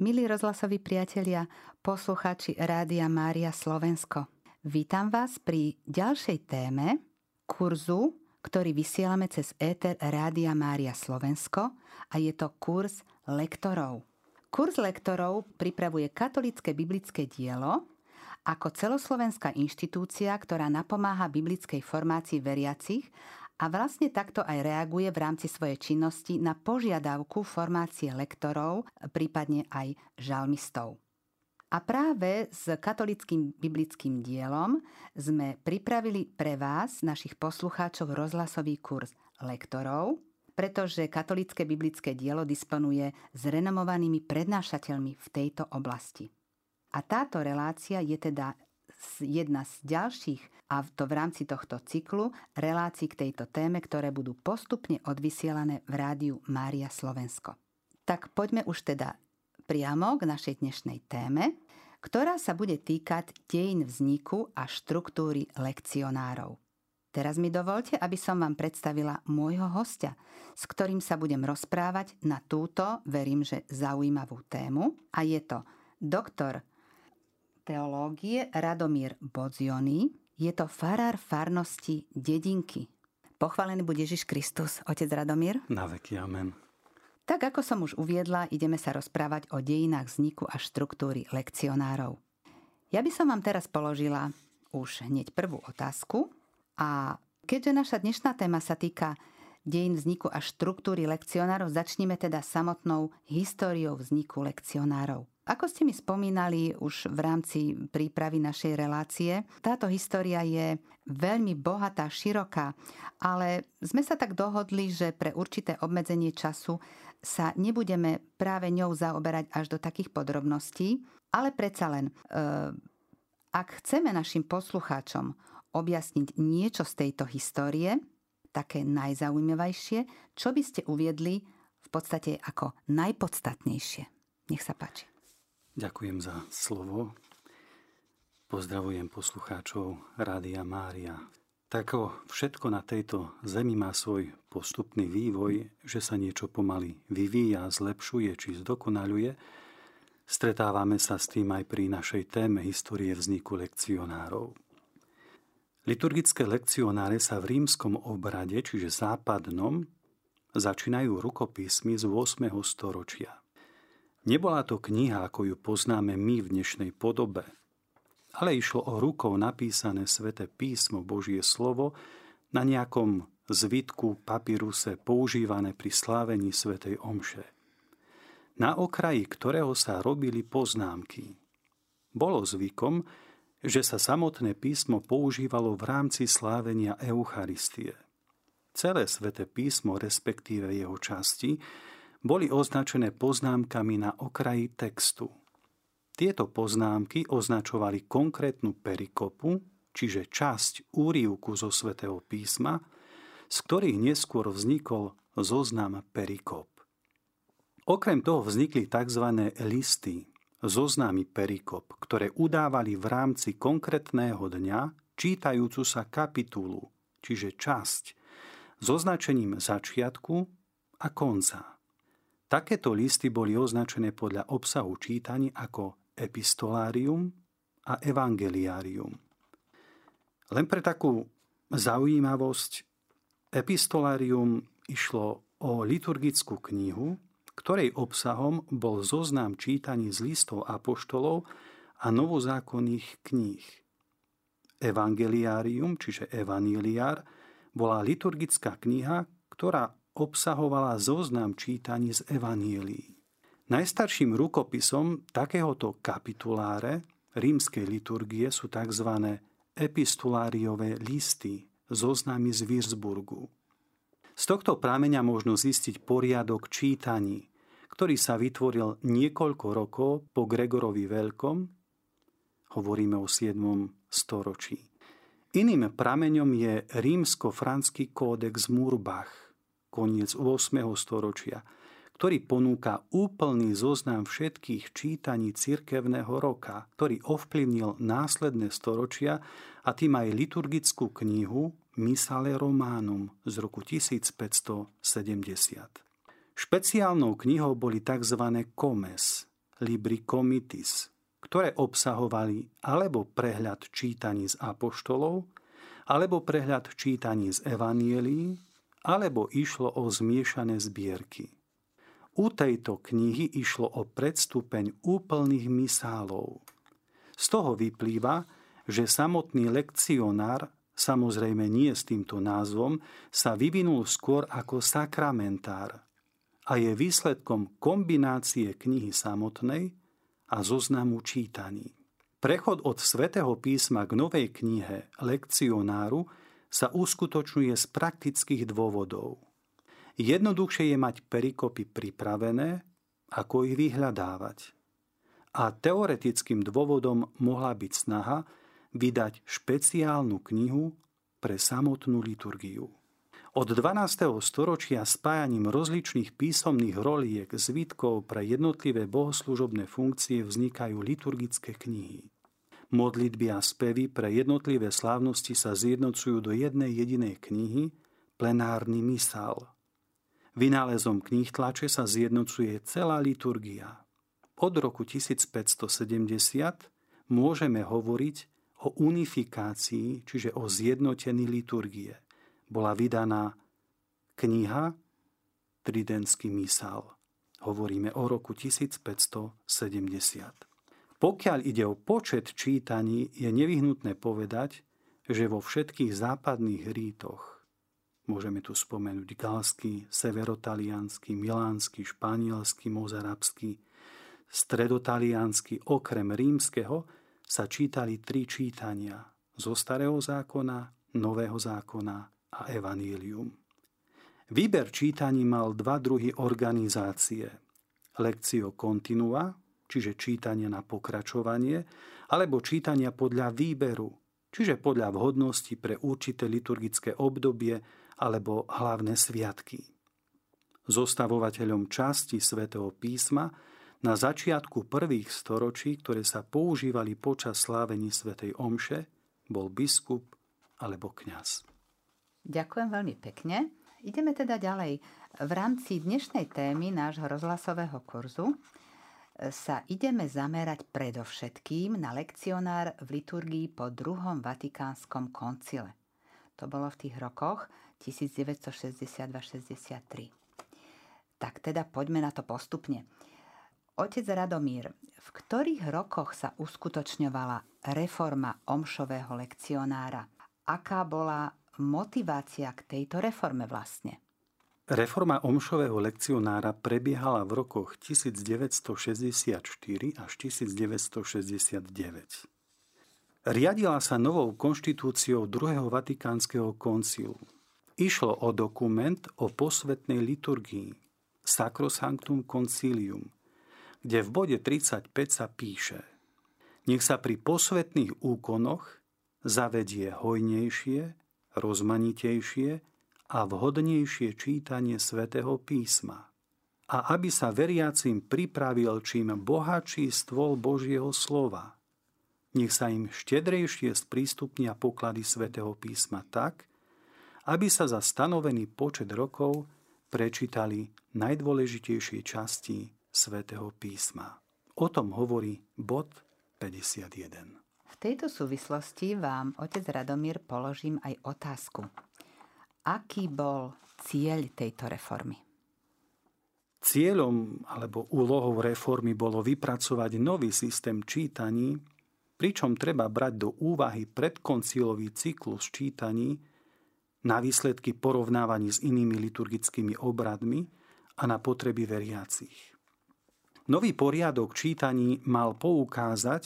Milí rozhlasoví priatelia, poslucháči Rádia Mária Slovensko. Vítam vás pri ďalšej téme kurzu, ktorý vysielame cez éter Rádia Mária Slovensko a je to kurz lektorov. Kurz lektorov pripravuje katolické biblické dielo ako celoslovenská inštitúcia, ktorá napomáha biblickej formácii veriacich a vlastne takto aj reaguje v rámci svojej činnosti na požiadavku formácie lektorov, prípadne aj žalmistov. A práve s katolickým biblickým dielom sme pripravili pre vás, našich poslucháčov, rozhlasový kurz lektorov, pretože katolické biblické dielo disponuje s renomovanými prednášateľmi v tejto oblasti. A táto relácia je teda jedna z ďalších, a to v rámci tohto cyklu, relácií k tejto téme, ktoré budú postupne odvysielané v rádiu Mária Slovensko. Tak poďme už teda priamo k našej dnešnej téme, ktorá sa bude týkať dejín vzniku a štruktúry lekcionárov. Teraz mi dovolte, aby som vám predstavila môjho hostia, s ktorým sa budem rozprávať na túto, verím, že zaujímavú tému. A je to doktor teológie Radomír Bodziony. Je to farár farnosti Dedinky. Pochválený bude Ježiš Kristus, otec Radomír. Na veky, amen. Tak ako som už uviedla, ideme sa rozprávať o dejinách vzniku a štruktúry lekcionárov. Ja by som vám teraz položila už hneď prvú otázku a keďže naša dnešná téma sa týka dejín vzniku a štruktúry lekcionárov, začneme teda samotnou históriou vzniku lekcionárov. Ako ste mi spomínali už v rámci prípravy našej relácie, táto história je veľmi bohatá, široká, ale sme sa tak dohodli, že pre určité obmedzenie času sa nebudeme práve ňou zaoberať až do takých podrobností, ale predsa len, eh, ak chceme našim poslucháčom objasniť niečo z tejto histórie, také najzaujímavejšie, čo by ste uviedli v podstate ako najpodstatnejšie. Nech sa páči. Ďakujem za slovo. Pozdravujem poslucháčov Rádia Mária. Tak všetko na tejto zemi má svoj postupný vývoj, že sa niečo pomaly vyvíja, zlepšuje či zdokonaluje, stretávame sa s tým aj pri našej téme histórie vzniku lekcionárov. Liturgické lekcionáre sa v rímskom obrade, čiže západnom, začínajú rukopísmi z 8. storočia. Nebola to kniha, ako ju poznáme my v dnešnej podobe, ale išlo o rukou napísané sväté písmo Božie slovo na nejakom zvitku papíruse používané pri slávení svätej omše. Na okraji ktorého sa robili poznámky. Bolo zvykom, že sa samotné písmo používalo v rámci slávenia Eucharistie. Celé sväté písmo, respektíve jeho časti, boli označené poznámkami na okraji textu. Tieto poznámky označovali konkrétnu perikopu, čiže časť úrivku zo svätého písma, z ktorých neskôr vznikol zoznam perikop. Okrem toho vznikli tzv. listy, zoznamy perikop, ktoré udávali v rámci konkrétneho dňa čítajúcu sa kapitulu, čiže časť, s označením začiatku a konca. Takéto listy boli označené podľa obsahu čítaní ako epistolárium a evangeliárium. Len pre takú zaujímavosť, epistolárium išlo o liturgickú knihu, ktorej obsahom bol zoznam čítaní z listov apoštolov a novozákonných kníh. Evangeliárium, čiže evaníliár, bola liturgická kniha, ktorá obsahovala zoznam čítaní z Evanielí. Najstarším rukopisom takéhoto kapituláre rímskej liturgie sú tzv. epistuláriové listy, zoznamy z Würzburgu. Z tohto prámeňa možno zistiť poriadok čítaní, ktorý sa vytvoril niekoľko rokov po Gregorovi Veľkom, hovoríme o 7. storočí. Iným prameňom je rímsko-franský kódex Murbach, koniec 8. storočia, ktorý ponúka úplný zoznam všetkých čítaní cirkevného roka, ktorý ovplyvnil následné storočia a tým aj liturgickú knihu Misale Románum z roku 1570. Špeciálnou knihou boli tzv. komes, libri comitis, ktoré obsahovali alebo prehľad čítaní z apoštolov, alebo prehľad čítaní z evanielí, alebo išlo o zmiešané zbierky. U tejto knihy išlo o predstupeň úplných misálov. Z toho vyplýva, že samotný lekcionár, samozrejme nie s týmto názvom, sa vyvinul skôr ako sakramentár a je výsledkom kombinácie knihy samotnej a zoznamu čítaní. Prechod od svätého písma k novej knihe lekcionáru sa uskutočňuje z praktických dôvodov – Jednoduchšie je mať perikopy pripravené, ako ich vyhľadávať. A teoretickým dôvodom mohla byť snaha vydať špeciálnu knihu pre samotnú liturgiu. Od 12. storočia spájaním rozličných písomných roliek zvitkov pre jednotlivé bohoslužobné funkcie vznikajú liturgické knihy. Modlitby a spevy pre jednotlivé slávnosti sa zjednocujú do jednej jedinej knihy, plenárny misál – Vynálezom kníh tlače sa zjednocuje celá liturgia. Od roku 1570 môžeme hovoriť o unifikácii, čiže o zjednotení liturgie. Bola vydaná kniha Tridentský misál. Hovoríme o roku 1570. Pokiaľ ide o počet čítaní, je nevyhnutné povedať, že vo všetkých západných rítoch Môžeme tu spomenúť galský, severotaliansky, milánsky, španielský, mozarabský, stredotaliansky, okrem rímskeho sa čítali tri čítania zo starého zákona, nového zákona a evanílium. Výber čítaní mal dva druhy organizácie. Lekcio continua, čiže čítania na pokračovanie, alebo čítania podľa výberu, čiže podľa vhodnosti pre určité liturgické obdobie alebo hlavné sviatky. Zostavovateľom časti svätého písma na začiatku prvých storočí, ktoré sa používali počas slávení svätej Omše, bol biskup alebo kňaz. Ďakujem veľmi pekne. Ideme teda ďalej. V rámci dnešnej témy nášho rozhlasového kurzu sa ideme zamerať predovšetkým na lekcionár v liturgii po druhom vatikánskom koncile. To bolo v tých rokoch 1962-63. Tak teda poďme na to postupne. Otec Radomír, v ktorých rokoch sa uskutočňovala reforma omšového lekcionára? Aká bola motivácia k tejto reforme vlastne? Reforma omšového lekcionára prebiehala v rokoch 1964 až 1969. Riadila sa novou konštitúciou druhého vatikánskeho koncilu. Išlo o dokument o posvetnej liturgii Sacrosanctum Concilium, kde v bode 35 sa píše Nech sa pri posvetných úkonoch zavedie hojnejšie, rozmanitejšie a vhodnejšie čítanie svätého písma a aby sa veriacim pripravil čím bohatší stôl Božieho slova. Nech sa im štedrejšie sprístupnia poklady svätého písma tak, aby sa za stanovený počet rokov prečítali najdôležitejšie časti svätého písma. O tom hovorí bod 51. V tejto súvislosti vám, otec Radomír, položím aj otázku. Aký bol cieľ tejto reformy? Cieľom alebo úlohou reformy bolo vypracovať nový systém čítaní, pričom treba brať do úvahy predkoncilový cyklus čítaní, na výsledky porovnávaní s inými liturgickými obradmi a na potreby veriacich. Nový poriadok čítaní mal poukázať,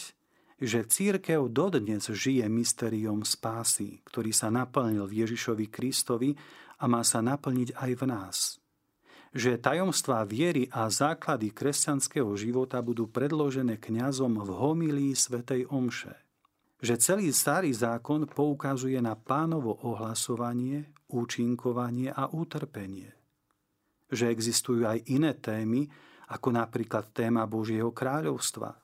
že církev dodnes žije mysteriom spásy, ktorý sa naplnil v Ježišovi Kristovi a má sa naplniť aj v nás. Že tajomstvá viery a základy kresťanského života budú predložené kňazom v homilii svätej Omše že celý starý zákon poukazuje na pánovo ohlasovanie, účinkovanie a utrpenie. Že existujú aj iné témy, ako napríklad téma Božieho kráľovstva.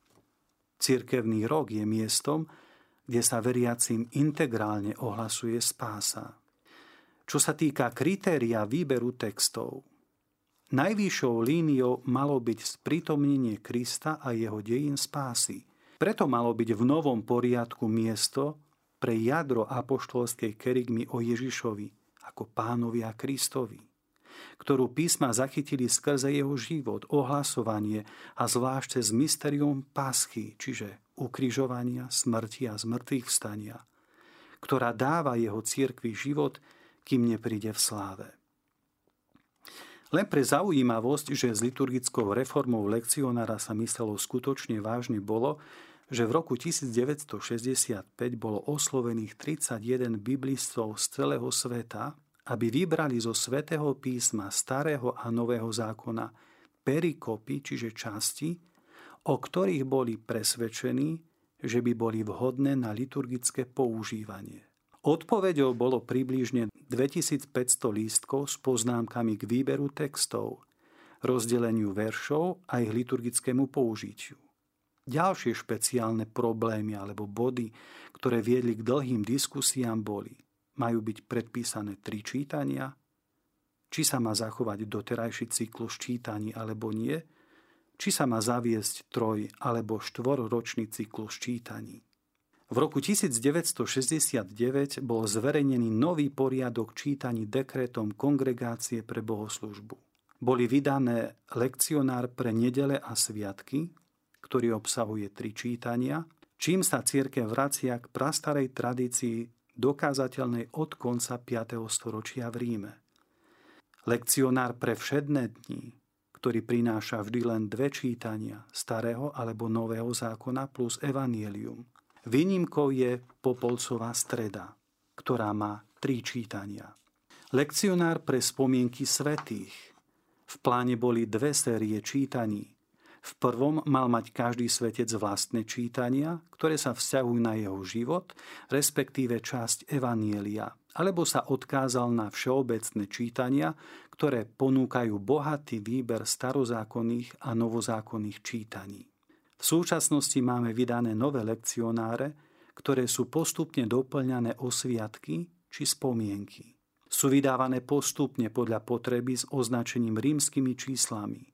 Cirkevný rok je miestom, kde sa veriacim integrálne ohlasuje spása. Čo sa týka kritéria výberu textov, Najvyššou líniou malo byť sprítomnenie Krista a jeho dejín spásy. Preto malo byť v novom poriadku miesto pre jadro apoštolskej kerygmy o Ježišovi ako pánovi a Kristovi, ktorú písma zachytili skrze jeho život, ohlasovanie a zvlášť cez mysterium paschy, čiže ukrižovania, smrti a zmrtvých vstania, ktorá dáva jeho cirkvi život, kým nepríde v sláve. Len pre zaujímavosť, že s liturgickou reformou lekcionára sa myslelo skutočne vážne bolo, že v roku 1965 bolo oslovených 31 biblistov z celého sveta, aby vybrali zo svätého písma starého a nového zákona perikopy, čiže časti, o ktorých boli presvedčení, že by boli vhodné na liturgické používanie. Odpovedou bolo približne 2500 lístkov s poznámkami k výberu textov, rozdeleniu veršov a ich liturgickému použitiu. Ďalšie špeciálne problémy alebo body, ktoré viedli k dlhým diskusiám boli majú byť predpísané tri čítania, či sa má zachovať doterajší cyklus čítaní alebo nie, či sa má zaviesť troj alebo štvorročný cyklus čítaní. V roku 1969 bol zverejnený nový poriadok čítaní dekretom Kongregácie pre bohoslužbu. Boli vydané lekcionár pre nedele a sviatky, ktorý obsahuje tri čítania, čím sa církev vracia k prastarej tradícii dokázateľnej od konca 5. storočia v Ríme. Lekcionár pre všedné dni, ktorý prináša vždy len dve čítania starého alebo nového zákona plus evanielium – Výnimkou je Popolcová streda, ktorá má tri čítania. Lekcionár pre spomienky svetých. V pláne boli dve série čítaní. V prvom mal mať každý svetec vlastné čítania, ktoré sa vzťahujú na jeho život, respektíve časť Evanielia, alebo sa odkázal na všeobecné čítania, ktoré ponúkajú bohatý výber starozákonných a novozákonných čítaní. V súčasnosti máme vydané nové lekcionáre, ktoré sú postupne doplňané o sviatky či spomienky. Sú vydávané postupne podľa potreby s označením rímskymi číslami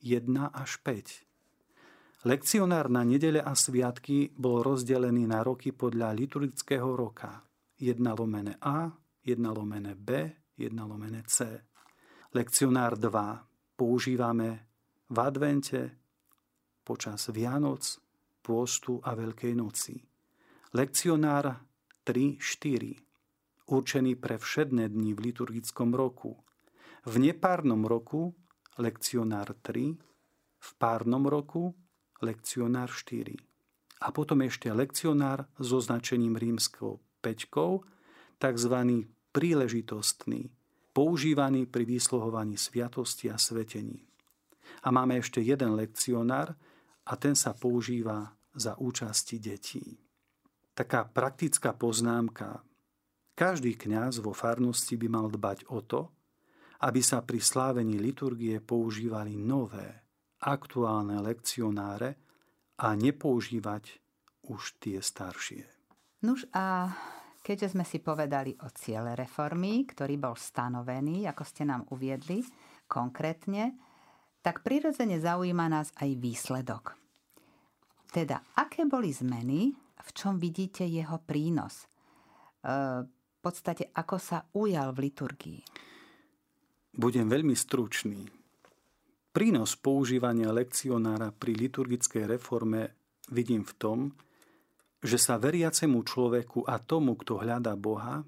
1 až 5. Lekcionár na nedele a sviatky bol rozdelený na roky podľa liturgického roka 1 lomené A, 1 lomené B, 1 lomené C. Lekcionár 2 používame v advente, počas Vianoc, pôstu a Veľkej noci. Lekcionár 3-4, určený pre všedné dni v liturgickom roku. V nepárnom roku lekcionár 3, v párnom roku lekcionár 4. A potom ešte lekcionár so značením rímskou peťkou, tzv. príležitostný, používaný pri vysluhovaní sviatosti a svetení. A máme ešte jeden lekcionár, a ten sa používa za účasti detí. Taká praktická poznámka. Každý kňaz vo farnosti by mal dbať o to, aby sa pri slávení liturgie používali nové, aktuálne lekcionáre a nepoužívať už tie staršie. Nuž a keďže sme si povedali o ciele reformy, ktorý bol stanovený, ako ste nám uviedli konkrétne, tak prirodzene zaujíma nás aj výsledok. Teda, aké boli zmeny, v čom vidíte jeho prínos? E, v podstate, ako sa ujal v liturgii? Budem veľmi stručný. Prínos používania lekcionára pri liturgickej reforme vidím v tom, že sa veriacemu človeku a tomu, kto hľadá Boha,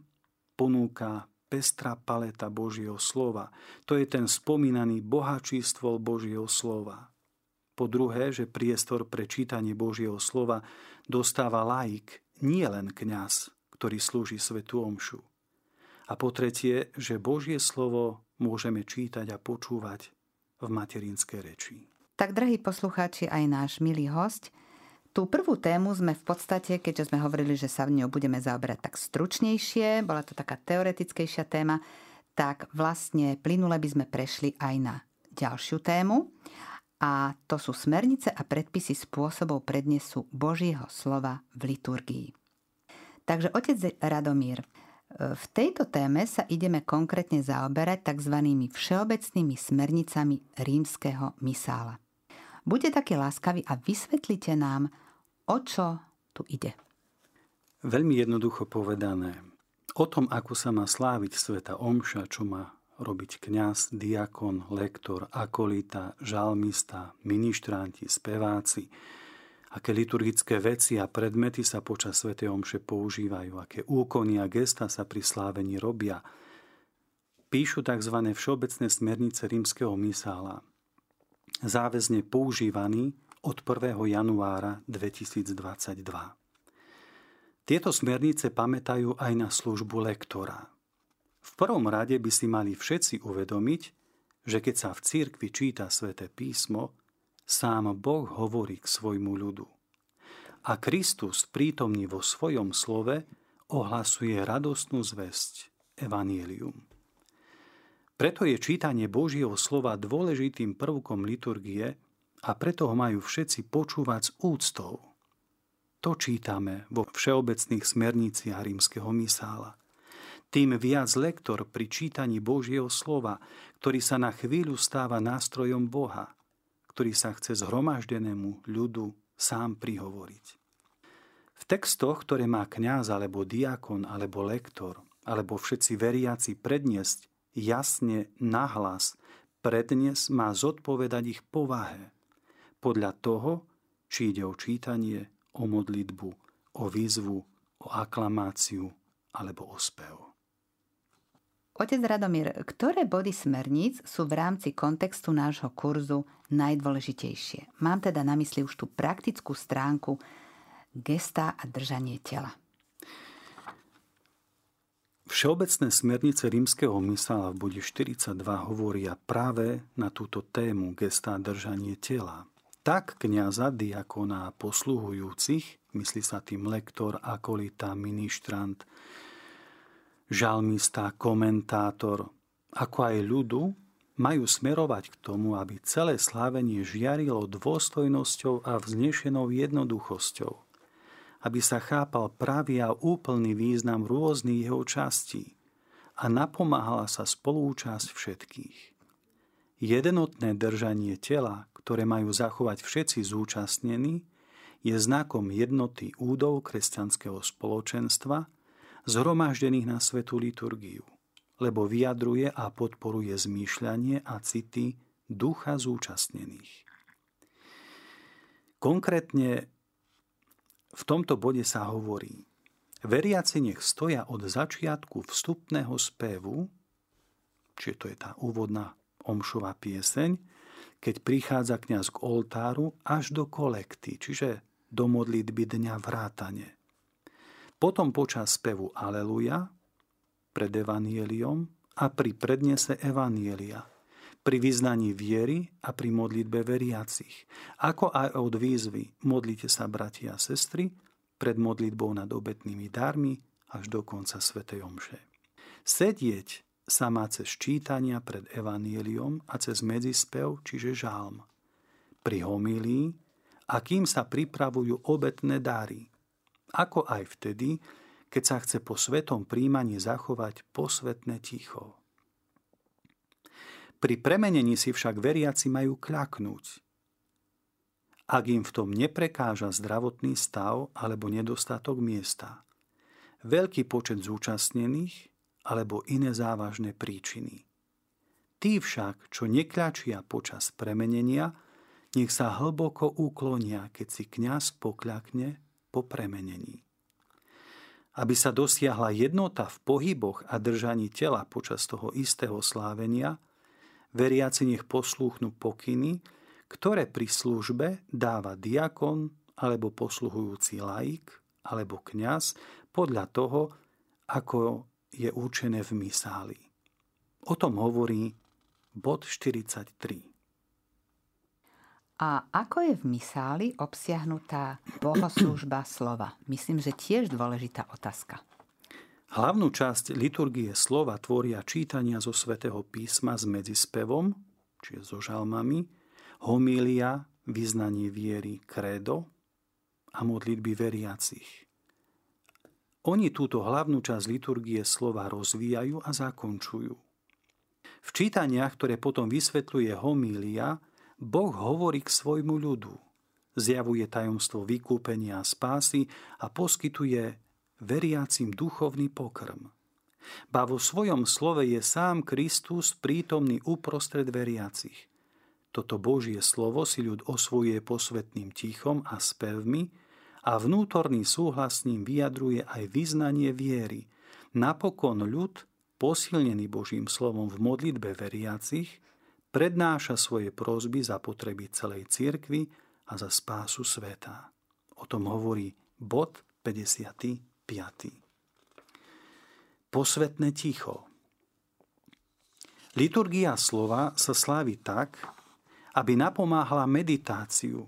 ponúka pestrá paleta Božieho slova. To je ten spomínaný bohačístvo Božieho slova. Po druhé, že priestor pre čítanie Božieho slova dostáva laik, nie len kňaz, ktorý slúži svetu omšu. A po tretie, že Božie slovo môžeme čítať a počúvať v materinskej reči. Tak, drahí poslucháči, aj náš milý host, tú prvú tému sme v podstate, keďže sme hovorili, že sa v ňou budeme zaoberať tak stručnejšie, bola to taká teoretickejšia téma, tak vlastne plynule by sme prešli aj na ďalšiu tému a to sú smernice a predpisy spôsobov prednesu Božieho slova v liturgii. Takže otec Radomír, V tejto téme sa ideme konkrétne zaoberať tzv. všeobecnými smernicami rímskeho misála. Buďte takí láskaví a vysvetlite nám, o čo tu ide. Veľmi jednoducho povedané. O tom, ako sa má sláviť sveta omša, čo má robiť kňaz, diakon, lektor, akolita, žalmista, ministranti, speváci, aké liturgické veci a predmety sa počas Sv. Omše používajú, aké úkony a gesta sa pri slávení robia. Píšu tzv. všeobecné smernice rímskeho misála, záväzne používaný od 1. januára 2022. Tieto smernice pamätajú aj na službu lektora. V prvom rade by si mali všetci uvedomiť, že keď sa v cirkvi číta sväté písmo, sám Boh hovorí k svojmu ľudu. A Kristus prítomný vo svojom slove ohlasuje radostnú zväzť, evanielium. Preto je čítanie Božieho slova dôležitým prvkom liturgie a preto ho majú všetci počúvať s úctou. To čítame vo všeobecných smerniciach rímskeho misála. Tým viac lektor pri čítaní Božieho slova, ktorý sa na chvíľu stáva nástrojom Boha, ktorý sa chce zhromaždenému ľudu sám prihovoriť. V textoch, ktoré má kňaz alebo diakon alebo lektor, alebo všetci veriaci predniesť jasne nahlas prednes má zodpovedať ich povahe podľa toho, či ide o čítanie, o modlitbu, o výzvu, o aklamáciu alebo o spev. Otec Radomír, ktoré body smerníc sú v rámci kontextu nášho kurzu najdôležitejšie? Mám teda na mysli už tú praktickú stránku gesta a držanie tela. Všeobecné smernice rímskeho mysala v bode 42 hovoria práve na túto tému gesta držanie tela. Tak kniaza, diakona a posluhujúcich, myslí sa tým lektor, akolita, ministrant, žalmista, komentátor, ako aj ľudu, majú smerovať k tomu, aby celé slávenie žiarilo dôstojnosťou a vznešenou jednoduchosťou – aby sa chápal pravý a úplný význam rôznych jeho častí a napomáhala sa spolúčasť všetkých. Jednotné držanie tela, ktoré majú zachovať všetci zúčastnení, je znakom jednoty údov kresťanského spoločenstva, zhromaždených na svetú liturgiu, lebo vyjadruje a podporuje zmýšľanie a city ducha zúčastnených. Konkrétne v tomto bode sa hovorí, veriaci nech stoja od začiatku vstupného spevu, čiže to je tá úvodná omšová pieseň, keď prichádza kňaz k oltáru až do kolekty, čiže do modlitby dňa vrátane. Potom počas spevu Aleluja pred Evanieliom a pri prednese Evanielia pri vyznaní viery a pri modlitbe veriacich, ako aj od výzvy modlite sa, bratia a sestry, pred modlitbou nad obetnými darmi až do konca Svetej Omše. Sedieť sa má cez čítania pred evanieliom a cez medzispev, čiže žálm. Pri homílii a kým sa pripravujú obetné dary, ako aj vtedy, keď sa chce po svetom príjmaní zachovať posvetné ticho. Pri premenení si však veriaci majú kľaknúť. Ak im v tom neprekáža zdravotný stav alebo nedostatok miesta, veľký počet zúčastnených alebo iné závažné príčiny. Tí však, čo nekľačia počas premenenia, nech sa hlboko uklonia, keď si kňaz pokľakne po premenení. Aby sa dosiahla jednota v pohyboch a držaní tela počas toho istého slávenia, veriaci nech poslúchnu pokyny, ktoré pri službe dáva diakon alebo posluhujúci laik alebo kňaz podľa toho, ako je určené v misáli. O tom hovorí bod 43. A ako je v misáli obsiahnutá bohoslužba slova? Myslím, že tiež dôležitá otázka. Hlavnú časť liturgie slova tvoria čítania zo svätého písma s medzispevom, čiže so žalmami, homília, vyznanie viery, kredo a modlitby veriacich. Oni túto hlavnú časť liturgie slova rozvíjajú a zakončujú. V čítaniach, ktoré potom vysvetľuje homília, Boh hovorí k svojmu ľudu. Zjavuje tajomstvo vykúpenia a spásy a poskytuje veriacim duchovný pokrm. Ba vo svojom slove je sám Kristus prítomný uprostred veriacich. Toto Božie slovo si ľud osvojuje posvetným tichom a spevmi, a vnútorný súhlas s ním vyjadruje aj vyznanie viery. Napokon ľud, posilnený Božím slovom v modlitbe veriacich, prednáša svoje prosby za potreby celej cirkvy a za spásu sveta. O tom hovorí bod 55. Posvetné ticho. Liturgia slova sa slávi tak, aby napomáhala meditáciu,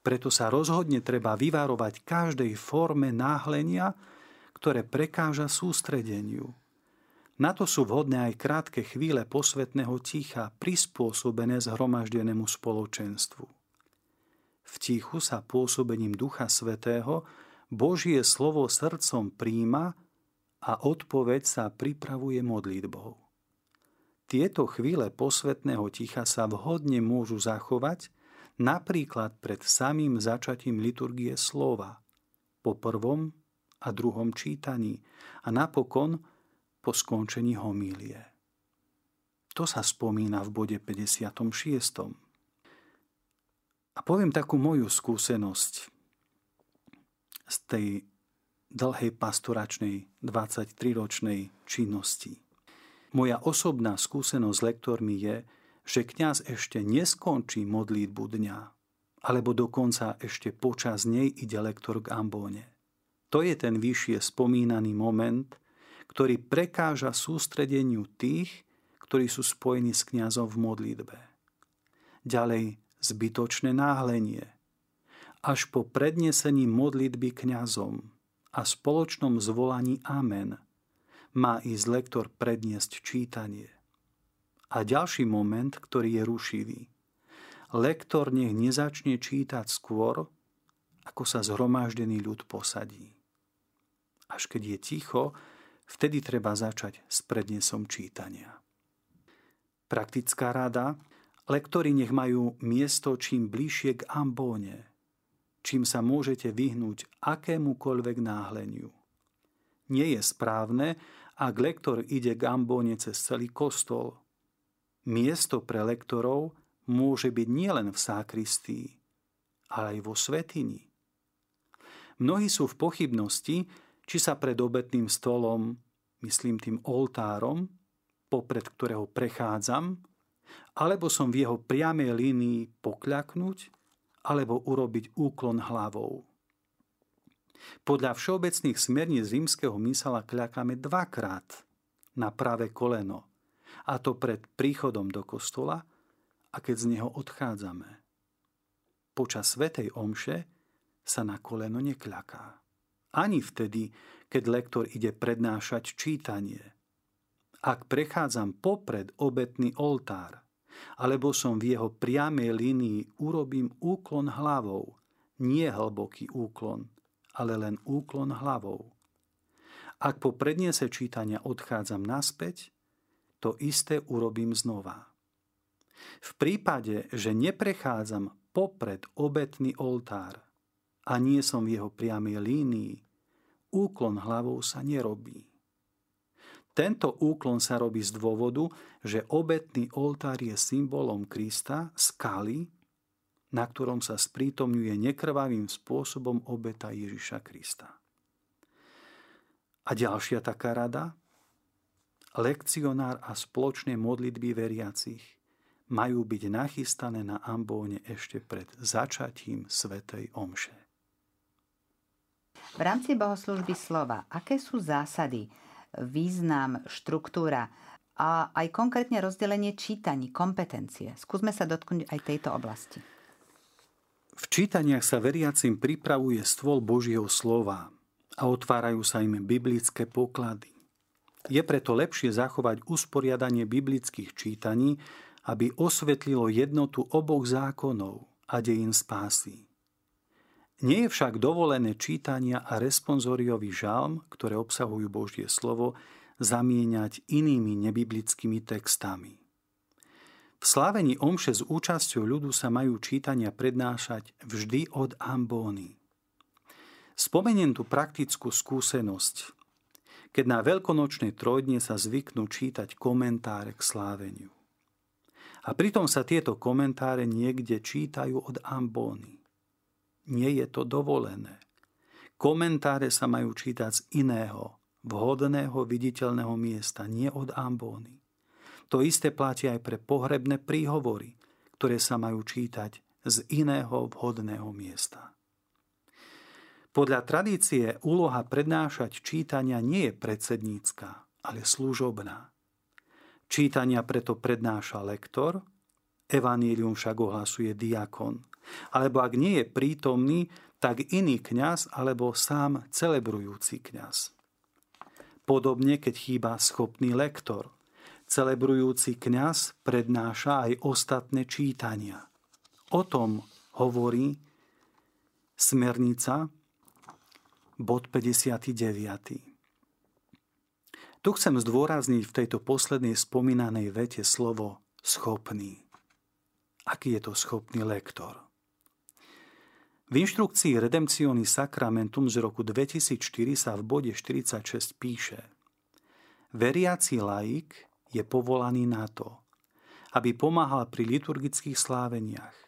preto sa rozhodne treba vyvarovať každej forme náhlenia, ktoré prekáža sústredeniu. Na to sú vhodné aj krátke chvíle posvetného ticha, prispôsobené zhromaždenému spoločenstvu. V tichu sa pôsobením Ducha Svetého Božie slovo srdcom príjma a odpoveď sa pripravuje modlitbou. Tieto chvíle posvetného ticha sa vhodne môžu zachovať, napríklad pred samým začatím liturgie slova, po prvom a druhom čítaní a napokon po skončení homílie. To sa spomína v bode 56. A poviem takú moju skúsenosť z tej dlhej pastoračnej 23-ročnej činnosti. Moja osobná skúsenosť s lektormi je, že kňaz ešte neskončí modlitbu dňa, alebo dokonca ešte počas nej ide lektor k ambóne. To je ten vyššie spomínaný moment, ktorý prekáža sústredeniu tých, ktorí sú spojení s kňazom v modlitbe. Ďalej zbytočné náhlenie. Až po prednesení modlitby kňazom a spoločnom zvolaní Amen má ísť lektor predniesť čítanie. A ďalší moment, ktorý je rušivý. Lektor nech nezačne čítať skôr, ako sa zhromaždený ľud posadí. Až keď je ticho, vtedy treba začať s prednesom čítania. Praktická rada. Lektori nech majú miesto čím bližšie k ambóne, čím sa môžete vyhnúť akémukoľvek náhleniu. Nie je správne, ak lektor ide k ambóne cez celý kostol, Miesto pre lektorov môže byť nielen v sákristii, ale aj vo svetini. Mnohí sú v pochybnosti, či sa pred obetným stolom, myslím tým oltárom, popred ktorého prechádzam, alebo som v jeho priamej línii pokľaknúť, alebo urobiť úklon hlavou. Podľa všeobecných smerníc rímskeho mysala kľakáme dvakrát na pravé koleno a to pred príchodom do kostola a keď z neho odchádzame. Počas Svetej Omše sa na koleno nekľaká. Ani vtedy, keď lektor ide prednášať čítanie. Ak prechádzam popred obetný oltár, alebo som v jeho priamej línii urobím úklon hlavou, nie hlboký úklon, ale len úklon hlavou. Ak po predniese čítania odchádzam naspäť, to isté urobím znova. V prípade, že neprechádzam popred obetný oltár a nie som v jeho priamej línii, úklon hlavou sa nerobí. Tento úklon sa robí z dôvodu, že obetný oltár je symbolom Krista, skaly, na ktorom sa sprítomňuje nekrvavým spôsobom obeta Ježiša Krista. A ďalšia taká rada, lekcionár a spoločné modlitby veriacich majú byť nachystané na ambóne ešte pred začatím Svetej Omše. V rámci bohoslužby slova, aké sú zásady, význam, štruktúra a aj konkrétne rozdelenie čítaní, kompetencie? Skúsme sa dotknúť aj tejto oblasti. V čítaniach sa veriacim pripravuje stôl Božieho slova a otvárajú sa im biblické poklady. Je preto lepšie zachovať usporiadanie biblických čítaní, aby osvetlilo jednotu oboch zákonov a dejín spásy. Nie je však dovolené čítania a responsoriový žalm, ktoré obsahujú Božie slovo, zamieňať inými nebiblickými textami. V slávení omše s účasťou ľudu sa majú čítania prednášať vždy od ambóny. Spomeniem tu praktickú skúsenosť, keď na veľkonočnej trojdne sa zvyknú čítať komentáre k sláveniu. A pritom sa tieto komentáre niekde čítajú od ambóny nie je to dovolené. Komentáre sa majú čítať z iného, vhodného, viditeľného miesta, nie od ambóny. To isté platí aj pre pohrebné príhovory, ktoré sa majú čítať z iného vhodného miesta. Podľa tradície úloha prednášať čítania nie je predsednícka, ale služobná. Čítania preto prednáša lektor, evanílium však ohlasuje diakon alebo ak nie je prítomný, tak iný kňaz alebo sám celebrujúci kňaz. Podobne, keď chýba schopný lektor. Celebrujúci kňaz prednáša aj ostatné čítania. O tom hovorí smernica bod 59. Tu chcem zdôrazniť v tejto poslednej spomínanej vete slovo schopný. Aký je to schopný lektor? V inštrukcii Redemptiony Sacramentum z roku 2004 sa v bode 46 píše Veriaci laik je povolaný na to, aby pomáhal pri liturgických sláveniach.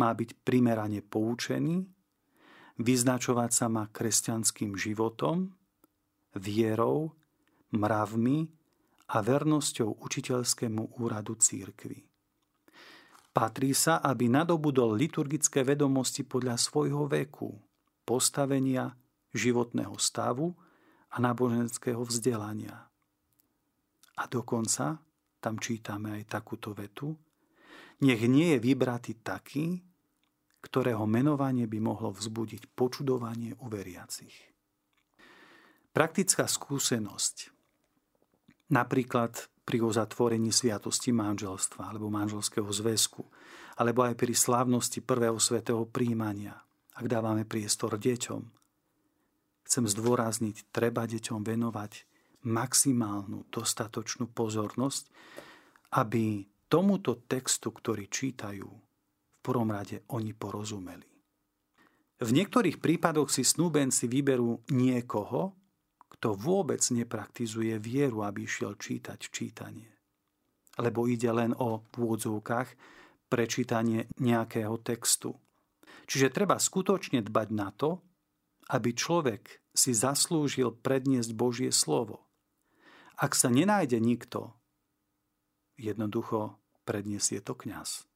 Má byť primerane poučený, vyznačovať sa má kresťanským životom, vierou, mravmi a vernosťou učiteľskému úradu církvy. Patrí sa, aby nadobudol liturgické vedomosti podľa svojho veku, postavenia, životného stavu a náboženského vzdelania. A dokonca, tam čítame aj takúto vetu, nech nie je vybratý taký, ktorého menovanie by mohlo vzbudiť počudovanie u veriacich. Praktická skúsenosť. Napríklad pri uzatvorení sviatosti manželstva alebo manželského zväzku, alebo aj pri slávnosti prvého svetého príjmania, ak dávame priestor deťom. Chcem zdôrazniť, treba deťom venovať maximálnu, dostatočnú pozornosť, aby tomuto textu, ktorý čítajú, v prvom rade oni porozumeli. V niektorých prípadoch si snúbenci vyberú niekoho, kto vôbec nepraktizuje vieru, aby išiel čítať čítanie. Lebo ide len o v prečítanie nejakého textu. Čiže treba skutočne dbať na to, aby človek si zaslúžil predniesť Božie slovo. Ak sa nenájde nikto, jednoducho predniesie to kňaz.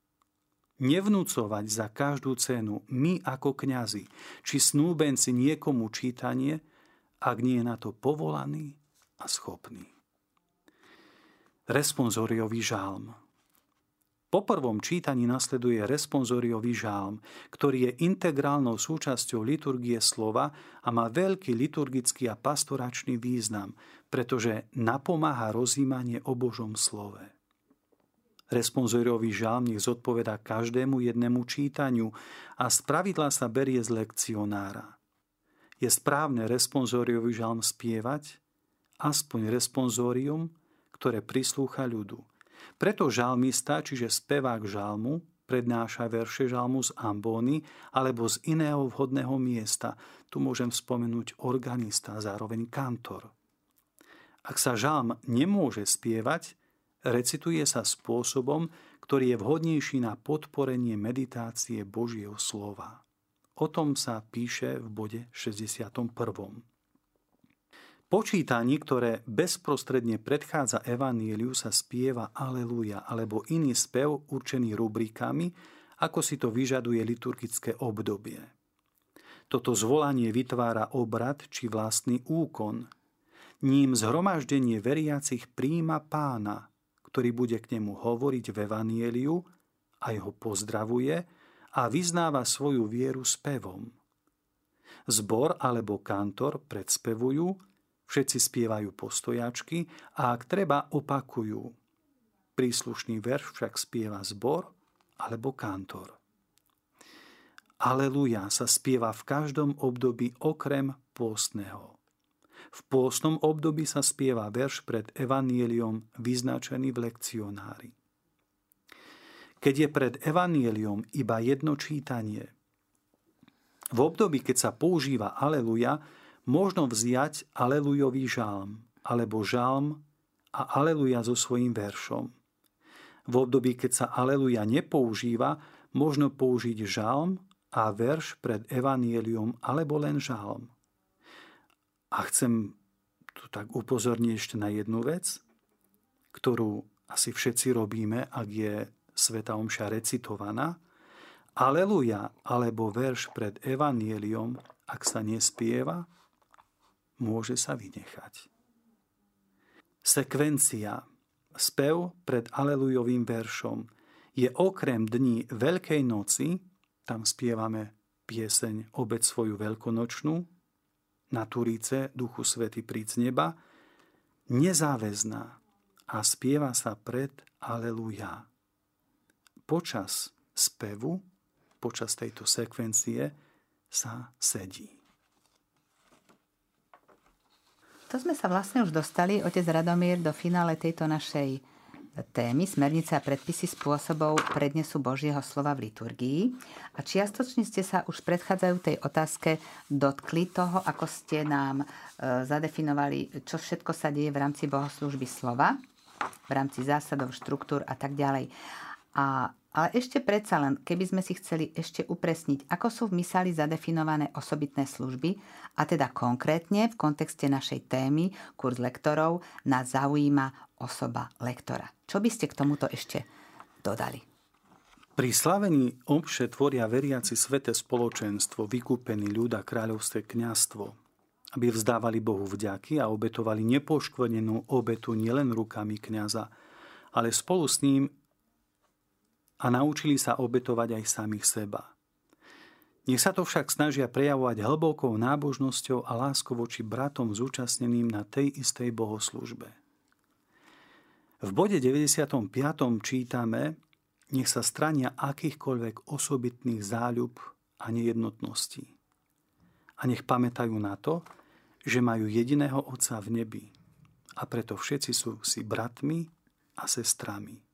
Nevnúcovať za každú cenu my ako kňazi, či snúbenci niekomu čítanie, ak nie je na to povolaný a schopný. Responsoriový žálm po prvom čítaní nasleduje responsoriový žálm, ktorý je integrálnou súčasťou liturgie slova a má veľký liturgický a pastoračný význam, pretože napomáha rozímanie o Božom slove. Responsoriový žálm nech zodpoveda každému jednému čítaniu a spravidla sa berie z lekcionára je správne responsoriový žalm spievať, aspoň responsorium, ktoré prislúcha ľudu. Preto žalmista, čiže spevák žalmu, prednáša verše žalmu z ambóny alebo z iného vhodného miesta. Tu môžem spomenúť organista, zároveň kantor. Ak sa žalm nemôže spievať, recituje sa spôsobom, ktorý je vhodnejší na podporenie meditácie Božieho slova. O tom sa píše v bode 61. Počítaní, ktoré bezprostredne predchádza Evaníliu, sa spieva Aleluja alebo iný spev určený rubrikami, ako si to vyžaduje liturgické obdobie. Toto zvolanie vytvára obrad či vlastný úkon. Ním zhromaždenie veriacich príjma pána, ktorý bude k nemu hovoriť v Evanieliu a ho pozdravuje a vyznáva svoju vieru spevom. Zbor alebo kantor predspevujú, všetci spievajú postojačky a ak treba opakujú. Príslušný verš však spieva zbor alebo kantor. Aleluja sa spieva v každom období okrem pôstneho. V pôstnom období sa spieva verš pred evanieliom vyznačený v lekcionári. Keď je pred evanieliom iba jedno čítanie, v období, keď sa používa aleluja, možno vziať alelujový žalm, alebo žalm a aleluja so svojím veršom. V období, keď sa aleluja nepoužíva, možno použiť žalm a verš pred evanielium alebo len žalm. A chcem tu tak upozorniť ešte na jednu vec, ktorú asi všetci robíme, ak je Sveta Omša recitovaná. Aleluja alebo verš pred evanielium, ak sa nespieva, môže sa vynechať. Sekvencia Spev pred alelujovým veršom je okrem dní Veľkej noci tam spievame pieseň Obec svoju veľkonočnú, na Turíce Duchu Svety príď neba, nezáväzná a spieva sa pred Aleluja. Počas spevu, počas tejto sekvencie sa sedí. To sme sa vlastne už dostali, otec Radomír, do finále tejto našej témy Smernice a predpisy spôsobov prednesu Božieho slova v liturgii. A čiastočne ste sa už predchádzajú tej otázke dotkli toho, ako ste nám e, zadefinovali, čo všetko sa deje v rámci bohoslužby slova, v rámci zásadov, štruktúr a tak ďalej. A ale ešte predsa len, keby sme si chceli ešte upresniť, ako sú v mysali zadefinované osobitné služby, a teda konkrétne v kontexte našej témy, kurz lektorov, nás zaujíma osoba lektora. Čo by ste k tomuto ešte dodali? Pri slavení omše tvoria veriaci svete spoločenstvo, vykúpený ľud a kráľovské kňastvo, aby vzdávali Bohu vďaky a obetovali nepoškvrnenú obetu nielen rukami kňaza, ale spolu s ním a naučili sa obetovať aj samých seba. Nech sa to však snažia prejavovať hlbokou nábožnosťou a láskou voči bratom zúčastneným na tej istej bohoslužbe. V bode 95. čítame, nech sa strania akýchkoľvek osobitných záľub a nejednotností. A nech pamätajú na to, že majú jediného Otca v nebi a preto všetci sú si bratmi a sestrami.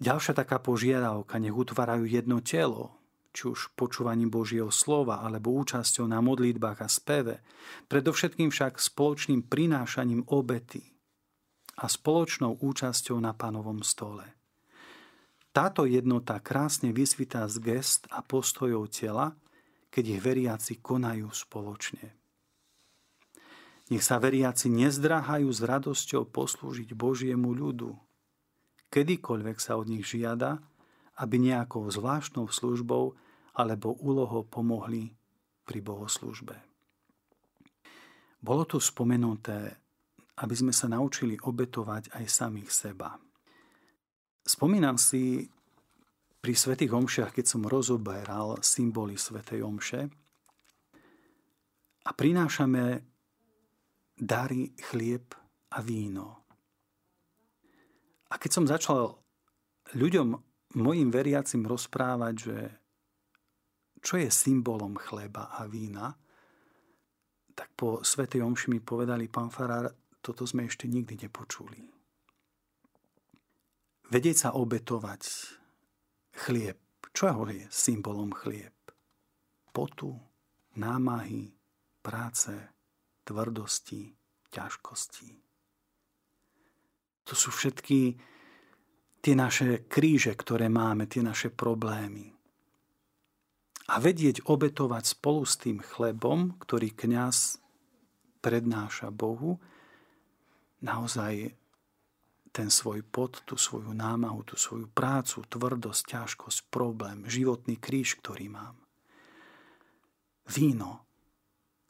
Ďalšia taká požiadavka, nech utvárajú jedno telo, či už počúvaním Božieho slova alebo účasťou na modlitbách a speve, predovšetkým však spoločným prinášaním obety a spoločnou účasťou na panovom stole. Táto jednota krásne vysvitá z gest a postojov tela, keď ich veriaci konajú spoločne. Nech sa veriaci nezdráhajú s radosťou poslúžiť Božiemu ľudu, kedykoľvek sa od nich žiada, aby nejakou zvláštnou službou alebo úlohou pomohli pri bohoslužbe. Bolo tu spomenuté, aby sme sa naučili obetovať aj samých seba. Spomínam si pri svätých omšiach, keď som rozoberal symboly svätej omše a prinášame dary, chlieb a víno. A keď som začal ľuďom, mojim veriacim rozprávať, že čo je symbolom chleba a vína, tak po Svetej Omši mi povedali, pán Farár, toto sme ešte nikdy nepočuli. Vedieť sa obetovať chlieb. Čo je symbolom chlieb? Potu, námahy, práce, tvrdosti, ťažkosti. To sú všetky tie naše kríže, ktoré máme, tie naše problémy. A vedieť obetovať spolu s tým chlebom, ktorý kňaz prednáša Bohu, naozaj ten svoj pot, tú svoju námahu, tú svoju prácu, tvrdosť, ťažkosť, problém, životný kríž, ktorý mám. Víno,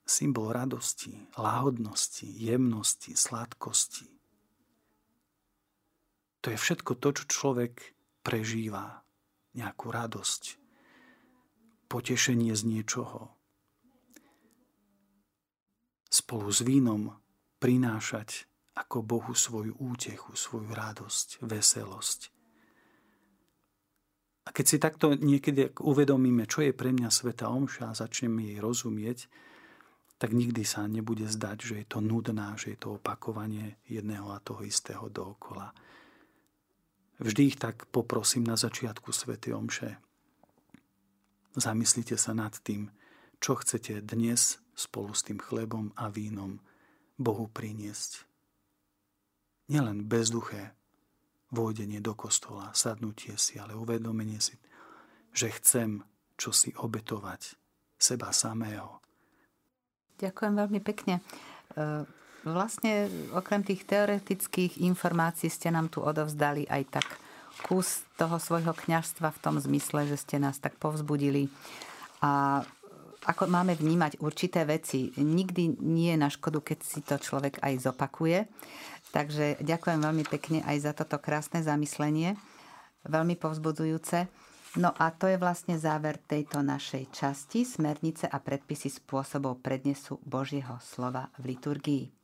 symbol radosti, láhodnosti, jemnosti, sladkosti, to je všetko to, čo človek prežíva. Nejakú radosť, potešenie z niečoho. Spolu s vínom prinášať ako Bohu svoju útechu, svoju radosť, veselosť. A keď si takto niekedy uvedomíme, čo je pre mňa Sveta Omša a začneme jej rozumieť, tak nikdy sa nebude zdať, že je to nudná, že je to opakovanie jedného a toho istého dookola. Vždy ich tak poprosím na začiatku Svety Omše. Zamyslite sa nad tým, čo chcete dnes spolu s tým chlebom a vínom Bohu priniesť. Nielen bezduché vôjdenie do kostola, sadnutie si, ale uvedomenie si, že chcem čo si obetovať seba samého. Ďakujem veľmi pekne. Vlastne okrem tých teoretických informácií ste nám tu odovzdali aj tak kus toho svojho kňažstva v tom zmysle, že ste nás tak povzbudili. A ako máme vnímať určité veci. Nikdy nie je na škodu, keď si to človek aj zopakuje. Takže ďakujem veľmi pekne aj za toto krásne zamyslenie. Veľmi povzbudzujúce. No a to je vlastne záver tejto našej časti Smernice a predpisy spôsobov prednesu Božieho slova v liturgii.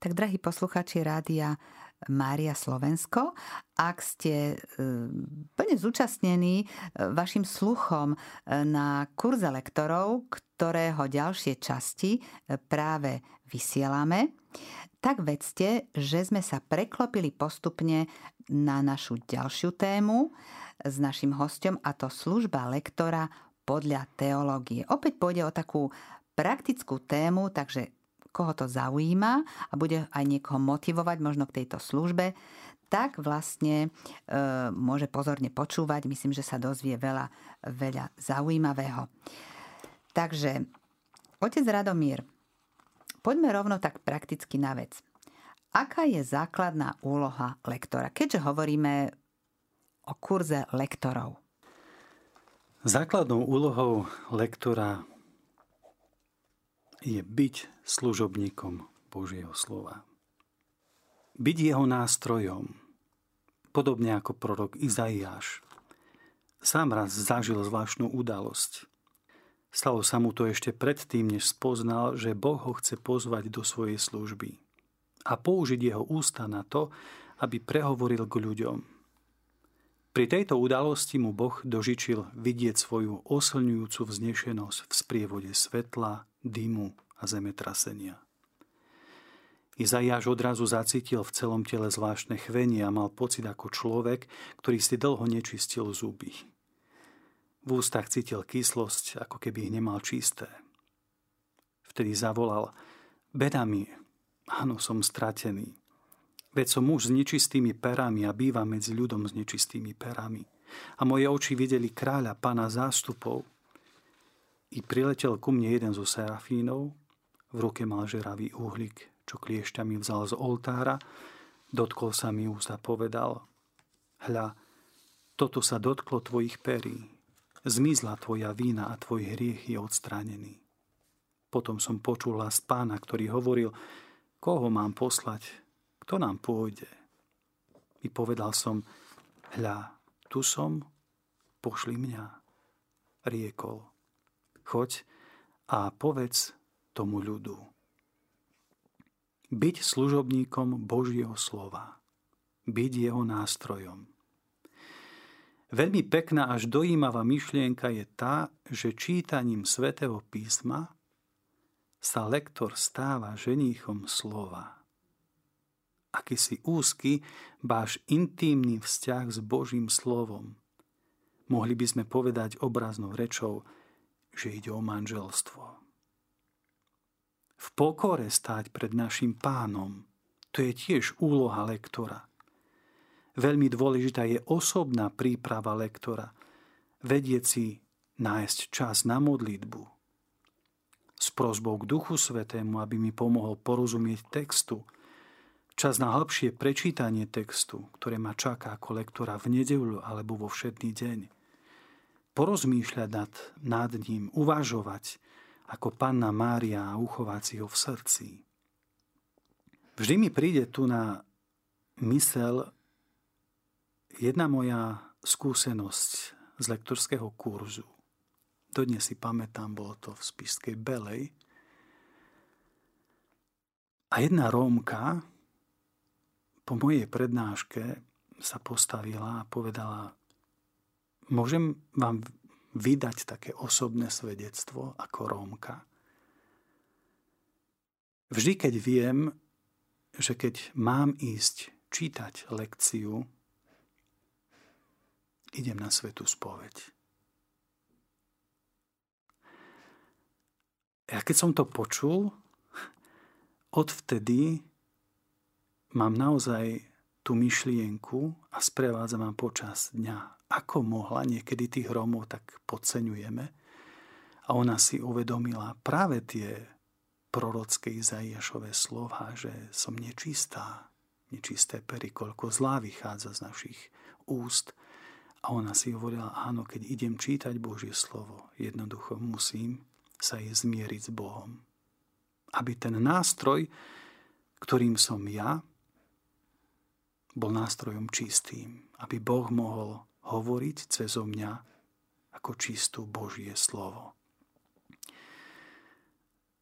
Tak, drahí posluchači rádia Mária Slovensko, ak ste e, plne zúčastnení e, vašim sluchom e, na kurze lektorov, ktorého ďalšie časti práve vysielame, tak vedzte, že sme sa preklopili postupne na našu ďalšiu tému s našim hostom a to služba lektora podľa teológie. Opäť pôjde o takú praktickú tému, takže koho to zaujíma a bude aj niekoho motivovať možno k tejto službe, tak vlastne e, môže pozorne počúvať. Myslím, že sa dozvie veľa, veľa zaujímavého. Takže, otec Radomír, poďme rovno tak prakticky na vec. Aká je základná úloha lektora? Keďže hovoríme o kurze lektorov. Základnou úlohou lektora je byť služobníkom Božieho slova. Byť jeho nástrojom, podobne ako prorok Izaiáš. Sám raz zažil zvláštnu udalosť. Stalo sa mu to ešte predtým, než spoznal, že Boh ho chce pozvať do svojej služby a použiť jeho ústa na to, aby prehovoril k ľuďom. Pri tejto udalosti mu Boh dožičil vidieť svoju oslňujúcu vznešenosť v sprievode svetla, dymu a zemetrasenia. Izaiáš odrazu zacítil v celom tele zvláštne chvenie a mal pocit ako človek, ktorý si dlho nečistil zuby. V ústach cítil kyslosť, ako keby ich nemal čisté. Vtedy zavolal, beda mi, áno, som stratený. Veď som muž s nečistými perami a bývam medzi ľudom s nečistými perami. A moje oči videli kráľa, pána zástupov, i priletel ku mne jeden zo serafínov, v ruke mal žeravý uhlik, čo kliešťami vzal z oltára, dotkol sa mi úst a povedal, hľa, toto sa dotklo tvojich perí, zmizla tvoja vína a tvoj hriech je odstránený. Potom som počul hlas pána, ktorý hovoril, koho mám poslať, kto nám pôjde. I povedal som, hľa, tu som, pošli mňa. Riekol, choď a povedz tomu ľudu. Byť služobníkom Božieho slova. Byť jeho nástrojom. Veľmi pekná až dojímavá myšlienka je tá, že čítaním svätého písma sa lektor stáva ženíchom slova. Akýsi úzky, báš intímny vzťah s Božím slovom. Mohli by sme povedať obraznou rečou, že ide o manželstvo. V pokore stáť pred našim pánom, to je tiež úloha lektora. Veľmi dôležitá je osobná príprava lektora, vedieť si nájsť čas na modlitbu. S prozbou k Duchu Svetému, aby mi pomohol porozumieť textu, čas na hĺbšie prečítanie textu, ktoré ma čaká ako lektora v nedeľu alebo vo všetný deň – porozmýšľať nad, nad ním, uvažovať ako panna Mária a uchovať si ho v srdci. Vždy mi príde tu na mysel jedna moja skúsenosť z lektorského kurzu. Dodnes si pamätám, bolo to v Spišskej Belej. A jedna Rómka po mojej prednáške sa postavila a povedala môžem vám vydať také osobné svedectvo ako Rómka. Vždy, keď viem, že keď mám ísť čítať lekciu, idem na svetú spoveď. Ja keď som to počul, odvtedy mám naozaj tú myšlienku a sprevádza ma počas dňa. Ako mohla, niekedy tých Rómov tak podceňujeme, a ona si uvedomila práve tie prorocké Izaiašové slova, že som nečistá, nečisté pery, koľko zlá vychádza z našich úst. A ona si hovorila, áno, keď idem čítať Božie slovo, jednoducho musím sa je zmieriť s Bohom. Aby ten nástroj, ktorým som ja, bol nástrojom čistým. Aby Boh mohol hovoriť cez mňa ako čistú Božie slovo.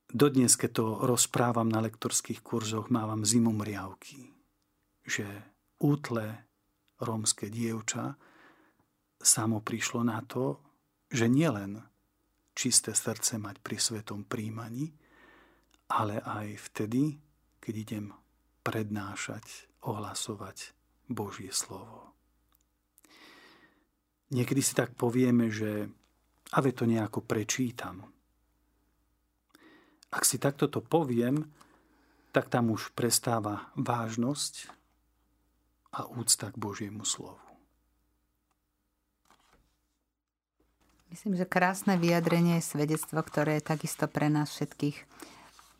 Dodnes, keď to rozprávam na lektorských kurzoch, mávam zimom riavky že útle rómske dievča samo prišlo na to, že nielen čisté srdce mať pri svetom príjmaní, ale aj vtedy, keď idem prednášať, ohlasovať Božie slovo. Niekedy si tak povieme, že ave to nejako prečítam. Ak si takto to poviem, tak tam už prestáva vážnosť a úcta k Božiemu slovu. Myslím, že krásne vyjadrenie je svedectvo, ktoré je takisto pre nás všetkých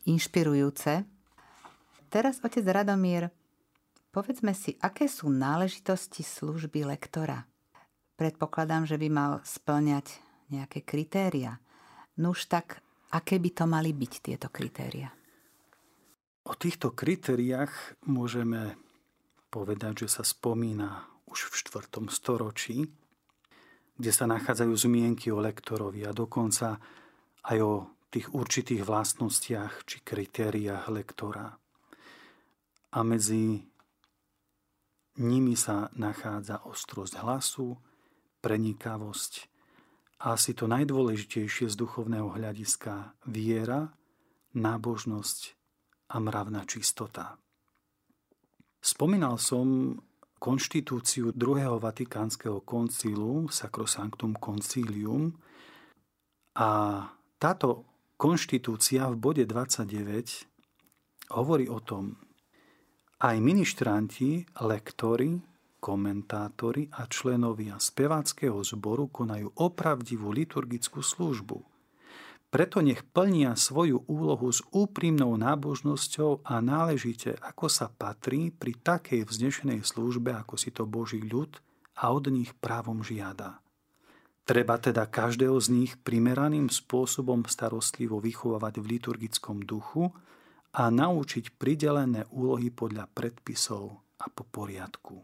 inšpirujúce. Teraz, otec Radomír, povedzme si, aké sú náležitosti služby lektora. Predpokladám, že by mal splňať nejaké kritéria. Nuž tak, aké by to mali byť tieto kritéria? O týchto kritériách môžeme povedať, že sa spomína už v 4. storočí, kde sa nachádzajú zmienky o lektorovi a dokonca aj o tých určitých vlastnostiach či kritériách lektora. A medzi nimi sa nachádza ostrosť hlasu, prenikavosť a asi to najdôležitejšie z duchovného hľadiska viera, nábožnosť a mravná čistota. Spomínal som konštitúciu druhého Vatikánskeho koncilu, Sacrosanctum Concilium, a táto konštitúcia v bode 29 hovorí o tom, aj ministranti, lektori, komentátori a členovia speváckého zboru konajú opravdivú liturgickú službu – preto nech plnia svoju úlohu s úprimnou nábožnosťou a náležite, ako sa patrí pri takej vznešenej službe, ako si to Boží ľud a od nich právom žiada. Treba teda každého z nich primeraným spôsobom starostlivo vychovávať v liturgickom duchu a naučiť pridelené úlohy podľa predpisov a po poriadku.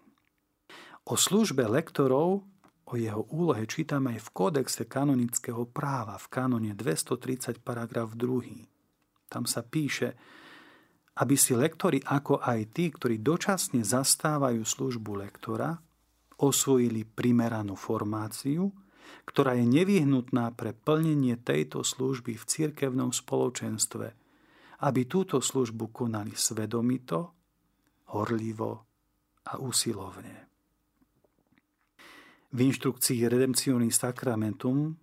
O službe lektorov O jeho úlohe čítame aj v kódexe kanonického práva v kanone 230 paragraf 2. Tam sa píše, aby si lektori ako aj tí, ktorí dočasne zastávajú službu lektora, osvojili primeranú formáciu, ktorá je nevyhnutná pre plnenie tejto služby v cirkevnom spoločenstve, aby túto službu konali svedomito, horlivo a usilovne. V inštrukcii Redemptionis Sacramentum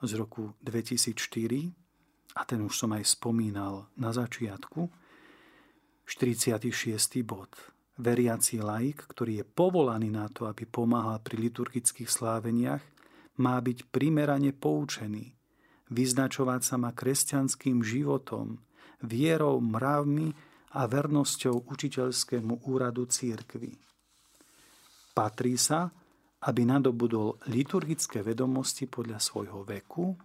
z roku 2004, a ten už som aj spomínal na začiatku, 46. bod. Veriaci laik, ktorý je povolaný na to, aby pomáhal pri liturgických sláveniach, má byť primerane poučený, vyznačovať sa má kresťanským životom, vierou, mravmi a vernosťou učiteľskému úradu církvy. Patrí sa, aby nadobudol liturgické vedomosti podľa svojho veku,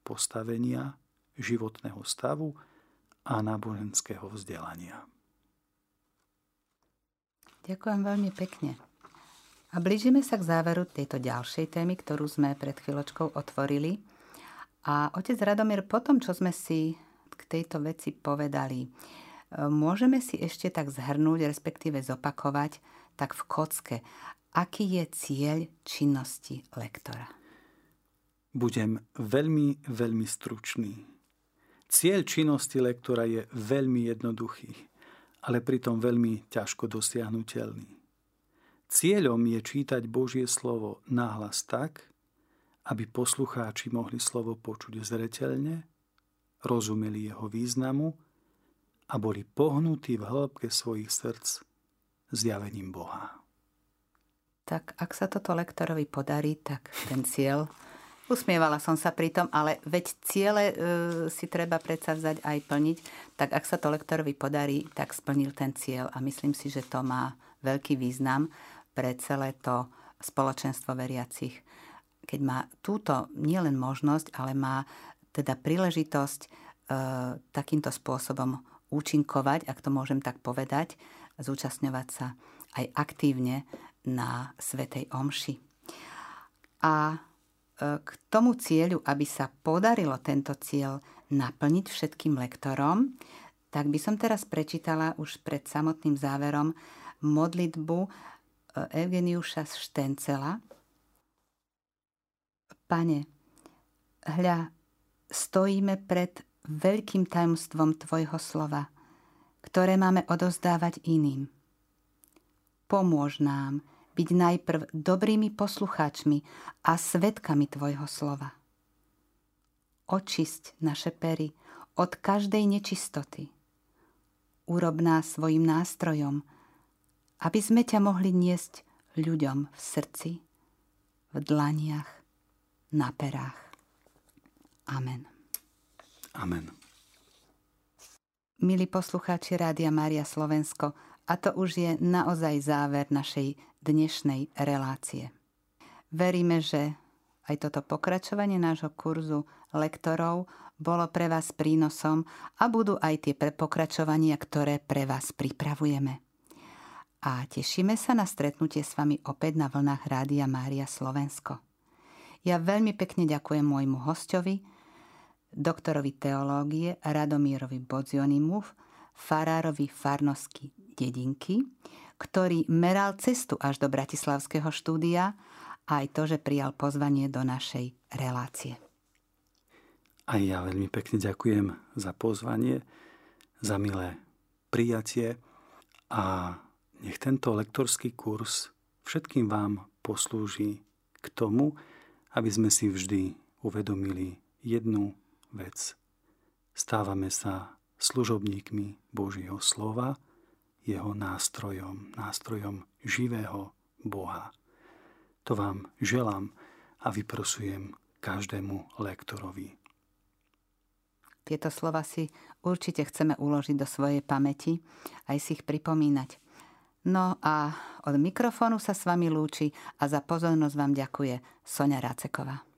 postavenia, životného stavu a náboženského vzdelania. Ďakujem veľmi pekne. A blížime sa k záveru tejto ďalšej témy, ktorú sme pred chvíľočkou otvorili. A otec Radomír, po tom, čo sme si k tejto veci povedali, môžeme si ešte tak zhrnúť, respektíve zopakovať, tak v kocke, aký je cieľ činnosti lektora? Budem veľmi, veľmi stručný. Cieľ činnosti lektora je veľmi jednoduchý, ale pritom veľmi ťažko dosiahnutelný. Cieľom je čítať Božie slovo náhlas tak, aby poslucháči mohli slovo počuť zreteľne, rozumeli jeho významu a boli pohnutí v hĺbke svojich srdc zjavením Boha. Tak ak sa toto lektorovi podarí, tak ten cieľ Usmievala som sa pri tom, ale veď ciele e, si treba predsa vzať aj plniť. Tak ak sa to lektorovi podarí, tak splnil ten cieľ a myslím si, že to má veľký význam pre celé to spoločenstvo veriacich. Keď má túto nielen možnosť, ale má teda príležitosť e, takýmto spôsobom účinkovať, ak to môžem tak povedať, zúčastňovať sa aj aktívne na Svetej Omši. A e, k tomu cieľu, aby sa podarilo tento cieľ naplniť všetkým lektorom, tak by som teraz prečítala už pred samotným záverom modlitbu Eugeniuša Štencela. Pane, hľa, stojíme pred veľkým tajomstvom Tvojho slova, ktoré máme odozdávať iným. Pomôž nám byť najprv dobrými poslucháčmi a svetkami Tvojho slova. Očisť naše pery od každej nečistoty. Urob nás svojim nástrojom, aby sme ťa mohli niesť ľuďom v srdci, v dlaniach, na perách. Amen. Amen. Milí poslucháči Rádia Mária Slovensko, a to už je naozaj záver našej dnešnej relácie. Veríme, že aj toto pokračovanie nášho kurzu lektorov bolo pre vás prínosom a budú aj tie pokračovania, ktoré pre vás pripravujeme a tešíme sa na stretnutie s vami opäť na vlnách Rádia Mária Slovensko. Ja veľmi pekne ďakujem môjmu hostovi, doktorovi teológie Radomírovi Bodzionimu, farárovi farnosky dedinky, ktorý meral cestu až do Bratislavského štúdia a aj to, že prijal pozvanie do našej relácie. A ja veľmi pekne ďakujem za pozvanie, za milé prijatie a nech tento lektorský kurz všetkým vám poslúži k tomu, aby sme si vždy uvedomili jednu vec. Stávame sa služobníkmi Božieho slova, jeho nástrojom, nástrojom živého Boha. To vám želám a vyprosujem každému lektorovi. Tieto slova si určite chceme uložiť do svojej pamäti, aj si ich pripomínať. No a od mikrofónu sa s vami lúči a za pozornosť vám ďakuje Sonia Ráceková.